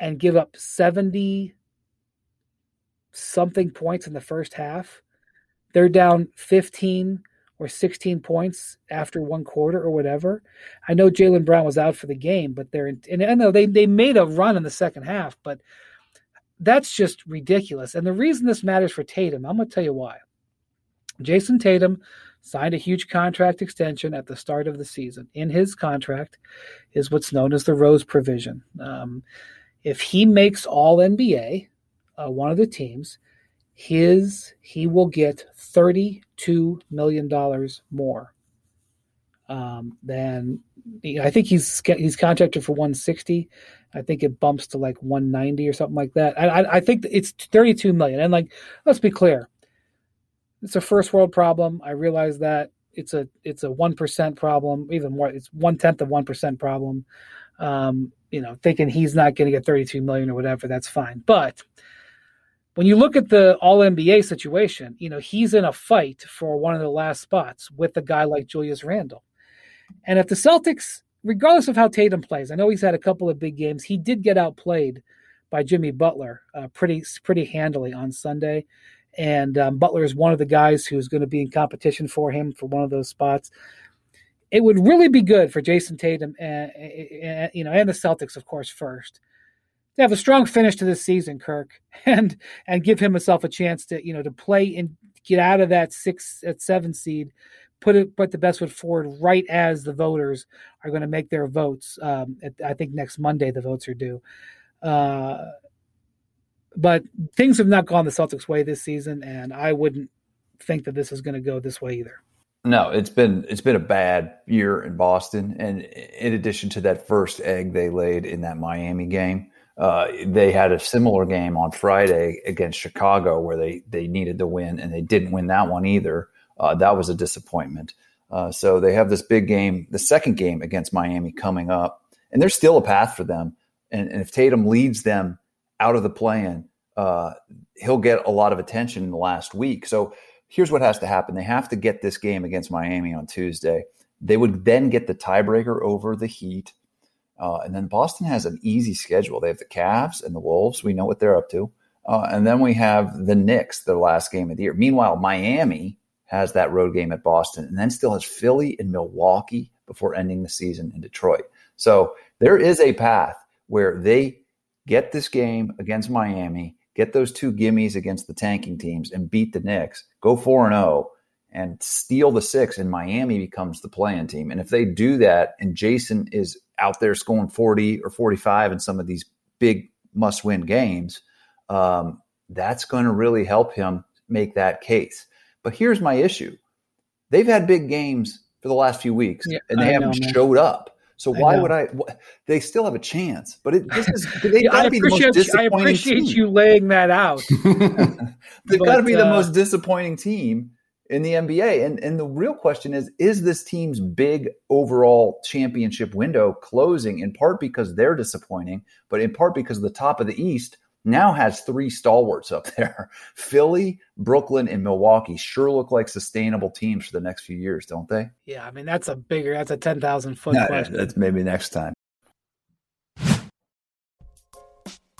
and give up 70 something points in the first half. They're down 15 or 16 points after one quarter or whatever. I know Jaylen Brown was out for the game, but they're in, and I know they they made a run in the second half, but that's just ridiculous. And the reason this matters for Tatum, I'm going to tell you why. Jayson Tatum signed a huge contract extension at the start of the season. In his contract is what's known as the Rose provision. Um, if he makes All NBA, uh, one of the teams, his he will get thirty-two million dollars more um, than I think he's he's contracted for one sixty. I think it bumps to like one ninety or something like that. I, I, think it's thirty-two million. And like, let's be clear, it's a first world problem. I realize that, it's a it's a one percent problem, even more. It's one tenth of one percent problem. Um, you know, thinking he's not going to get 32 million or whatever, that's fine. But when you look at the All NBA situation, you know he's in a fight for one of the last spots with a guy like Julius Randle. And if the Celtics, regardless of how Tatum plays, I know he's had a couple of big games. He did get outplayed by Jimmy Butler uh, pretty pretty handily on Sunday, and um, Butler is one of the guys who's going to be in competition for him for one of those spots. It would really be good for Jayson Tatum and, and you know and the Celtics, of course, first to have a strong finish to this season, Kirk, <laughs> and and give himself a chance to you know to play and get out of that six at seven seed, put it put the best foot forward right as the voters are going to make their votes. Um, at, I think next Monday the votes are due. Uh, but things have not gone the Celtics' way this season, and I wouldn't think that this is going to go this way either. No, it's been it's been a bad year in Boston, and in addition to that first egg they laid in that Miami game, uh, they had a similar game on Friday against Chicago where they they needed to win and they didn't win that one either. Uh, that was a disappointment. Uh, so they have this big game, the second game against Miami coming up, and there's still a path for them. And, and if Tatum leads them out of the play-in, uh, he'll get a lot of attention in the last week. So here's what has to happen: they have to get this game against Miami on Tuesday. They would then get the tiebreaker over the Heat uh, and then Boston has an easy schedule. They have the Cavs and the Wolves. We know what they're up to. Uh, and then we have the Knicks, the last game of the year. Meanwhile, Miami has that road game at Boston and then still has Philly and Milwaukee before ending the season in Detroit. So there is a path where they get this game against Miami, get those two gimmies against the tanking teams, and beat the Knicks, go 4 and 0, and steal the six, and Miami becomes the play-in team. And if they do that, and Jayson is out there scoring 40 or 45 in some of these big must win games, um, that's going to really help him make that case. But here's my issue they've had big games for the last few weeks, yeah, and they I haven't know, showed up. So why would I? They still have a chance, but it, this is they <laughs> got to be the most disappointing. I appreciate team. you laying that out. They've got to be uh, the most disappointing team in the NBA. And, and the real question is is this team's big overall championship window closing in part because they're disappointing, but in part because the top of the East now has three stalwarts up <laughs> there. Philly, Brooklyn, and Milwaukee sure look like sustainable teams for the next few years, don't they? Yeah, I mean that's a bigger, that's a ten thousand foot question. That's maybe next time.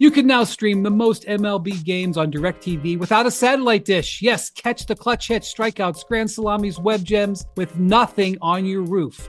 You can now stream the most MLB games on DirecTV without a satellite dish. Yes, catch the clutch hits, strikeouts, grand salamis, web gems with nothing on your roof.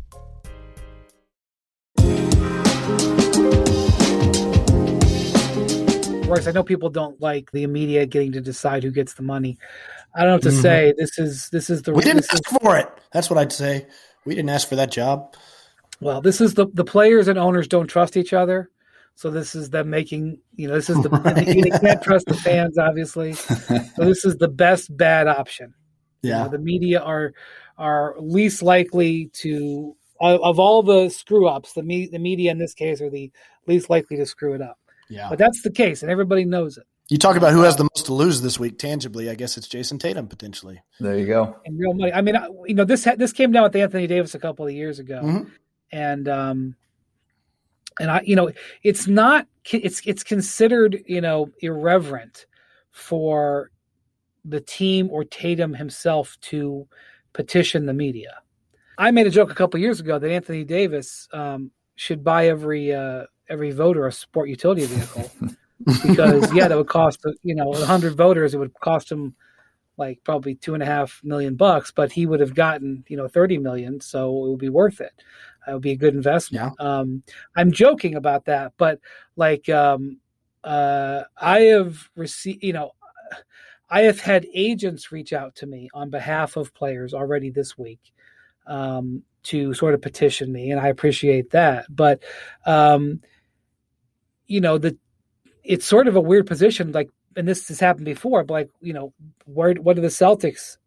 Royce, I know people don't like the media getting to decide who gets the money. I don't know what to mm-hmm. say. This is this is the we didn't ask is, for it. That's what I'd say. We didn't ask for that job. Well, this is the the players and owners don't trust each other. So this is them making, you know, this is the <laughs> right. they can't trust the fans, obviously. <laughs> So this is the best bad option. Yeah, you know, the media are are least likely to of all the screw ups. The me, the media in this case are the least likely to screw it up. Yeah, but that's the case, and everybody knows it. You talk about who has the most to lose this week tangibly. I guess it's Jayson Tatum potentially. There you go. And real money. I mean, you know, this this came down with Anthony Davis a couple of years ago, mm-hmm. and um, and I, you know, it's not it's it's considered you know irreverent for the team or Tatum himself to petition the media. I made a joke a couple years ago that Anthony Davis um, should buy every uh, every voter a sport utility vehicle <laughs> because yeah, that would cost you know hundred voters. It would cost him like probably two and a half million bucks, but he would have gotten you know thirty million, so it would be worth it. It would be a good investment. Yeah. Um, I'm joking about that, but like um, uh, I have received, you know, I have had agents reach out to me on behalf of players already this week um, to sort of petition me, and I appreciate that. But um, you know, the it's sort of a weird position. Like, and this has happened before. But like, you know, where what do the Celtics?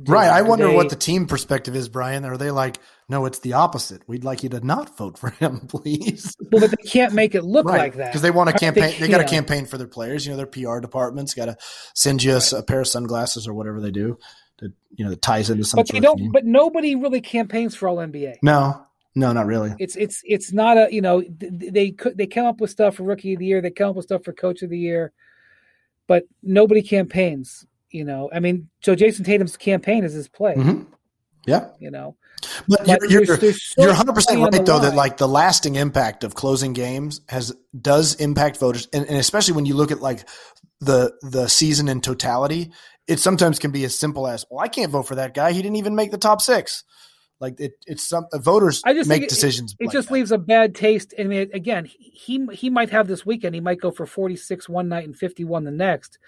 Do? Right. I wonder they, what the team perspective is, Brian. Are they like, no, it's the opposite. We'd like you to not vote for him, <laughs> please. Well, but they can't make it look right. like that because they want to campaign. They, they got to campaign for their players. You know, their PR department's got to send you right. a pair of sunglasses or whatever they do. To, you know, that ties into something. But you don't. But nobody really campaigns for all NBA. No, no, not really. It's it's it's not a you know they could they come up with stuff for rookie of the year. They come up with stuff for coach of the year, but nobody campaigns. You know, I mean, so Jayson Tatum's campaign is his play. Mm-hmm. Yeah, you know. But, but you're, you're, there's, you're 100 percent right though line. that like the lasting impact of closing games has does impact voters, and, and especially when you look at like the the season in totality, it sometimes can be as simple as, well, I can't vote for that guy. He didn't even make the top six. Like it, it's some voters I just make it, decisions. It, it like just that. leaves a bad taste. I mean, again, he he might have this weekend. He might go for forty six one night and fifty one the next.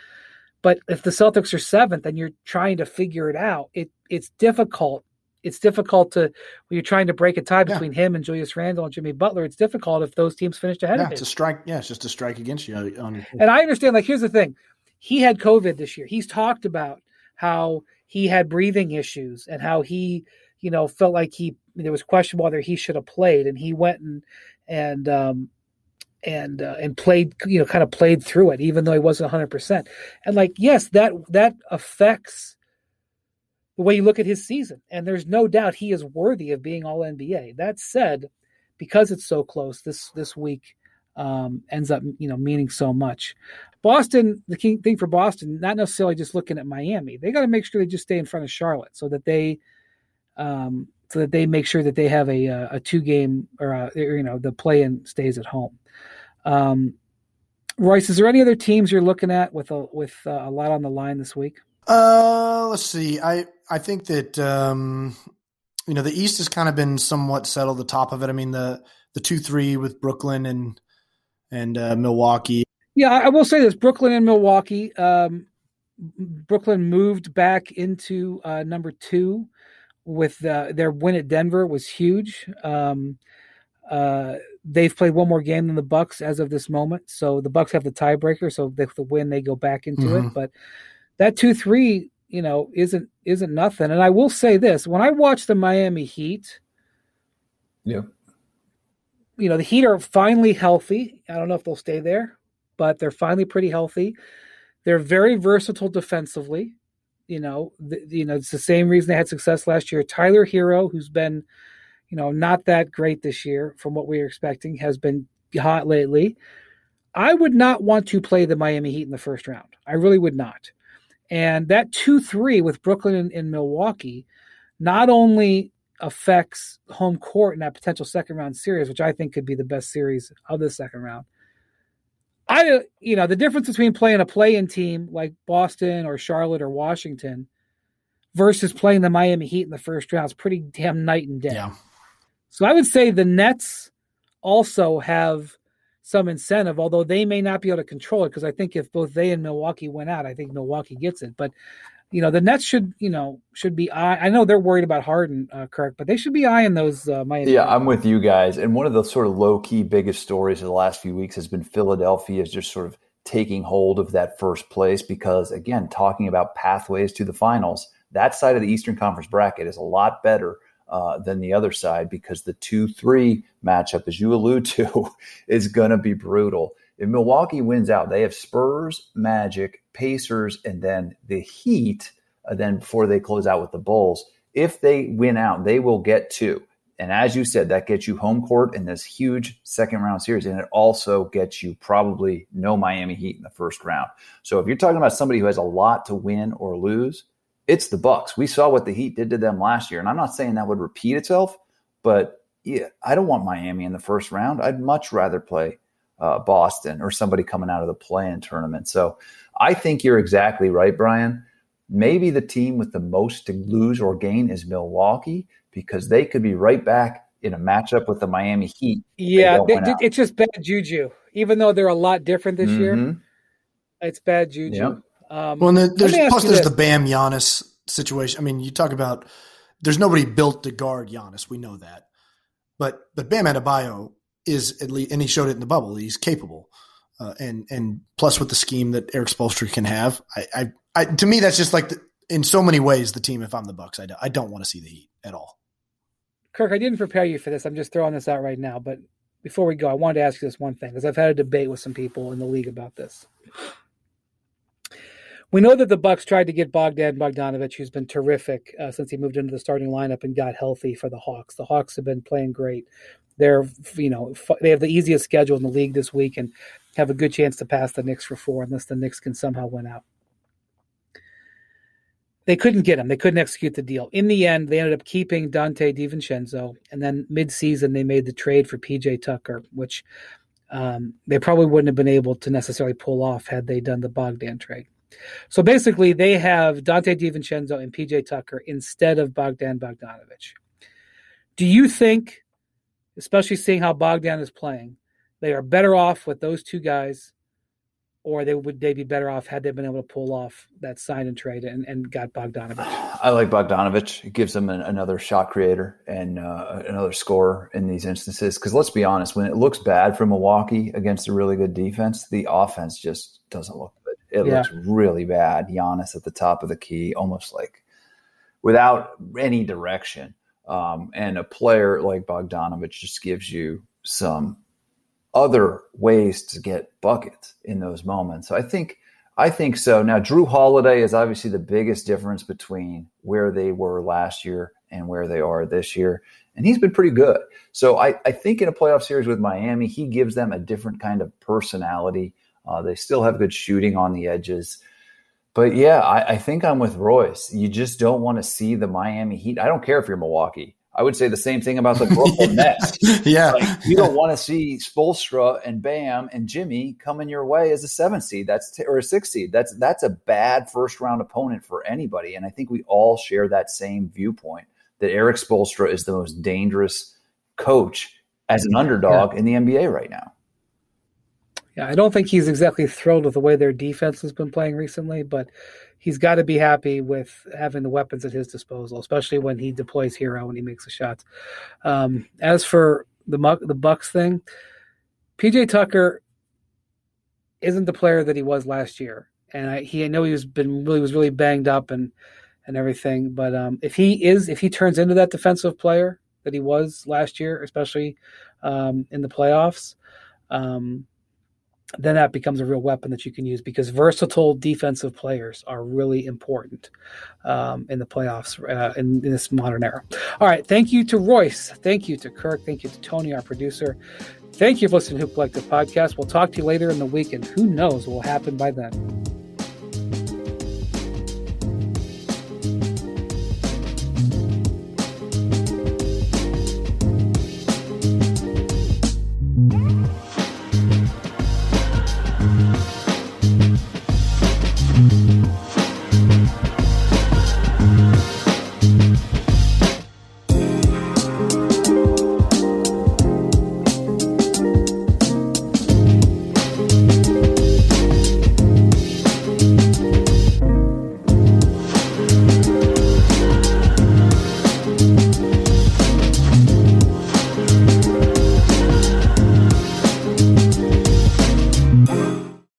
But if the Celtics are seventh and you're trying to figure it out, it it's difficult. It's difficult to when you're trying to break a tie between yeah. him and Julius Randle and Jimmy Butler. It's difficult if those teams finished ahead yeah, of him. It's a strike. Yeah, it's just a strike against you. Uh, on, and I understand. Like, here's the thing: he had COVID this year. He's talked about how he had breathing issues and how he you know, felt like he there was question whether he should have played, and he went and and um, and uh, and played, you know, kind of played through it, even though he wasn't 100. percent And like, yes, that that affects the way you look at his season, and there's no doubt he is worthy of being All NBA. That said, because it's so close, this this week um, ends up, you know, meaning so much. Boston, the key thing for Boston, not necessarily just looking at Miami, they got to make sure they just stay in front of Charlotte so that they um, so that they make sure that they have a uh, a two game or, a, you know the play in stays at home. Um, Royce, is there any other teams you're looking at with a with uh, a lot on the line this week? Uh, let's see. I I think that um, you know the East has kind of been somewhat settled. The top of it. I mean the the two three with Brooklyn and and uh, Milwaukee. Yeah, I will say this: Brooklyn and Milwaukee. Um, Brooklyn moved back into uh, number two with uh, their win at Denver was huge. Um, uh, they've played one more game than the Bucks as of this moment, so the Bucks have the tiebreaker. So if the win, they go back into mm-hmm. it. But that two three, you know, isn't isn't nothing. And I will say this: when I watch the Miami Heat, yeah, you know, the Heat are finally healthy. I don't know if they'll stay there, but they're finally pretty healthy. They're very versatile defensively you know, the, you know, it's the same reason they had success last year. Tyler Herro, who's been, you know, not that great this year from what we were expecting, has been hot lately. I would not want to play the Miami Heat in the first round. I really would not. And that 2 3 with Brooklyn and, and Milwaukee not only affects home court in that potential second round series, which I think could be the best series of the second round, I, you know, the difference between playing a play-in team like Boston or Charlotte or Washington versus playing the Miami Heat in the first round is pretty damn night and day. Yeah. So I would say the Nets also have some incentive, although they may not be able to control it because I think if both they and Milwaukee went out, I think Milwaukee gets it. But you know, the Nets should, you know, should be. I, I know they're worried about Harden, uh, Kirk, but they should be eyeing those uh, Miami. Yeah, I'm with you guys. And one of the sort of low key biggest stories of the last few weeks has been Philadelphia is just sort of taking hold of that first place because, again, talking about pathways to the finals, that side of the Eastern Conference bracket is a lot better uh, than the other side because the two three matchup, as you allude to, <laughs> is going to be brutal. If Milwaukee wins out, they have Spurs, Magic, Pacers, and then the Heat. Uh, then before they close out with the Bulls, if they win out, they will get two. And as you said, that gets you home court in this huge second round series. And it also gets you probably no Miami Heat in the first round. So if you're talking about somebody who has a lot to win or lose, it's the Bucks. We saw what the Heat did to them last year, and I'm not saying that would repeat itself, but yeah, I don't want Miami in the first round. I'd much rather play uh, Boston or somebody coming out of the play-in tournament. So I think you're exactly right, Brian. Maybe the team with the most to lose or gain is Milwaukee because they could be right back in a matchup with the Miami Heat. Yeah, they, it's just bad juju. Even though they're a lot different this mm-hmm. year, it's bad juju. Yep. Um, well, the, there's plus there's this. the Bam Giannis situation. I mean, you talk about there's nobody built to guard Giannis. We know that, but but Bam Adebayo is at least, and he showed it in the bubble. He's capable, uh, and and plus with the scheme that Erik Spoelstra can have, I, I, I to me that's just like the, in so many ways the team. If I'm the Bucks, I, do, I don't want to see the Heat at all. Kirk, I didn't prepare you for this. I'm just throwing this out right now. But before we go, I wanted to ask you this one thing because I've had a debate with some people in the league about this. We know that the Bucks tried to get Bogdan Bogdanovich, who's been terrific uh, since he moved into the starting lineup and got healthy for the Hawks. The Hawks have been playing great. They're, you know, they have the easiest schedule in the league this week and have a good chance to pass the Knicks for four unless the Knicks can somehow win out they couldn't get him. They couldn't execute the deal. In the end, they ended up keeping Donte DiVincenzo, and then mid-season they made the trade for PJ Tucker, which um, they probably wouldn't have been able to necessarily pull off had they done the Bogdan trade. So basically, they have Donte DiVincenzo and PJ Tucker instead of Bogdan Bogdanovich. Do you think, especially seeing how Bogdan is playing, they are better off with those two guys or they would they be better off had they been able to pull off that sign and trade and, and got Bogdanovich? <sighs> I like Bogdanovich. It gives them an, another shot creator and uh, another scorer in these instances. Because let's be honest, when it looks bad for Milwaukee against a really good defense, the offense just doesn't look good. It yeah. looks really bad. Giannis at the top of the key, almost like without any direction. Um, and a player like Bogdanovich just gives you some other ways to get buckets in those moments. So I think I think so. Now Jrue Holiday is obviously the biggest difference between where they were last year and where they are this year. And he's been pretty good. So I, I think in a playoff series with Miami, he gives them a different kind of personality. Uh, they still have good shooting on the edges. But yeah, I, I think I'm with Royce. You just don't want to see the Miami Heat. I don't care if you're Milwaukee. I would say the same thing about the <laughs> Brooklyn Nets. yeah. Like, you don't want to see Spoelstra and Bam and Jimmy coming your way as a seven seed. That's t- or a six seed. That's that's a bad first round opponent for anybody. And I think we all share that same viewpoint that Erik Spoelstra is the most dangerous coach as an underdog yeah. in the NBA right now. Yeah, I don't think he's exactly thrilled with the way their defense has been playing recently, but he's got to be happy with having the weapons at his disposal, especially when he deploys Herro and he makes the shots. Um, as for the the Bucks thing, PJ Tucker isn't the player that he was last year, and I, he I know he was been really was really banged up and and everything. But um, if he is if he turns into that defensive player that he was last year, especially um, in the playoffs. Um, then that becomes a real weapon that you can use because versatile defensive players are really important um, in the playoffs uh, in, in, this modern era. All right. Thank you to Royce. Thank you to Kirk. Thank you to Tony, our producer. Thank you for listening to Hoop Collective Podcast. We'll talk to you later in the week, and who knows what will happen by then.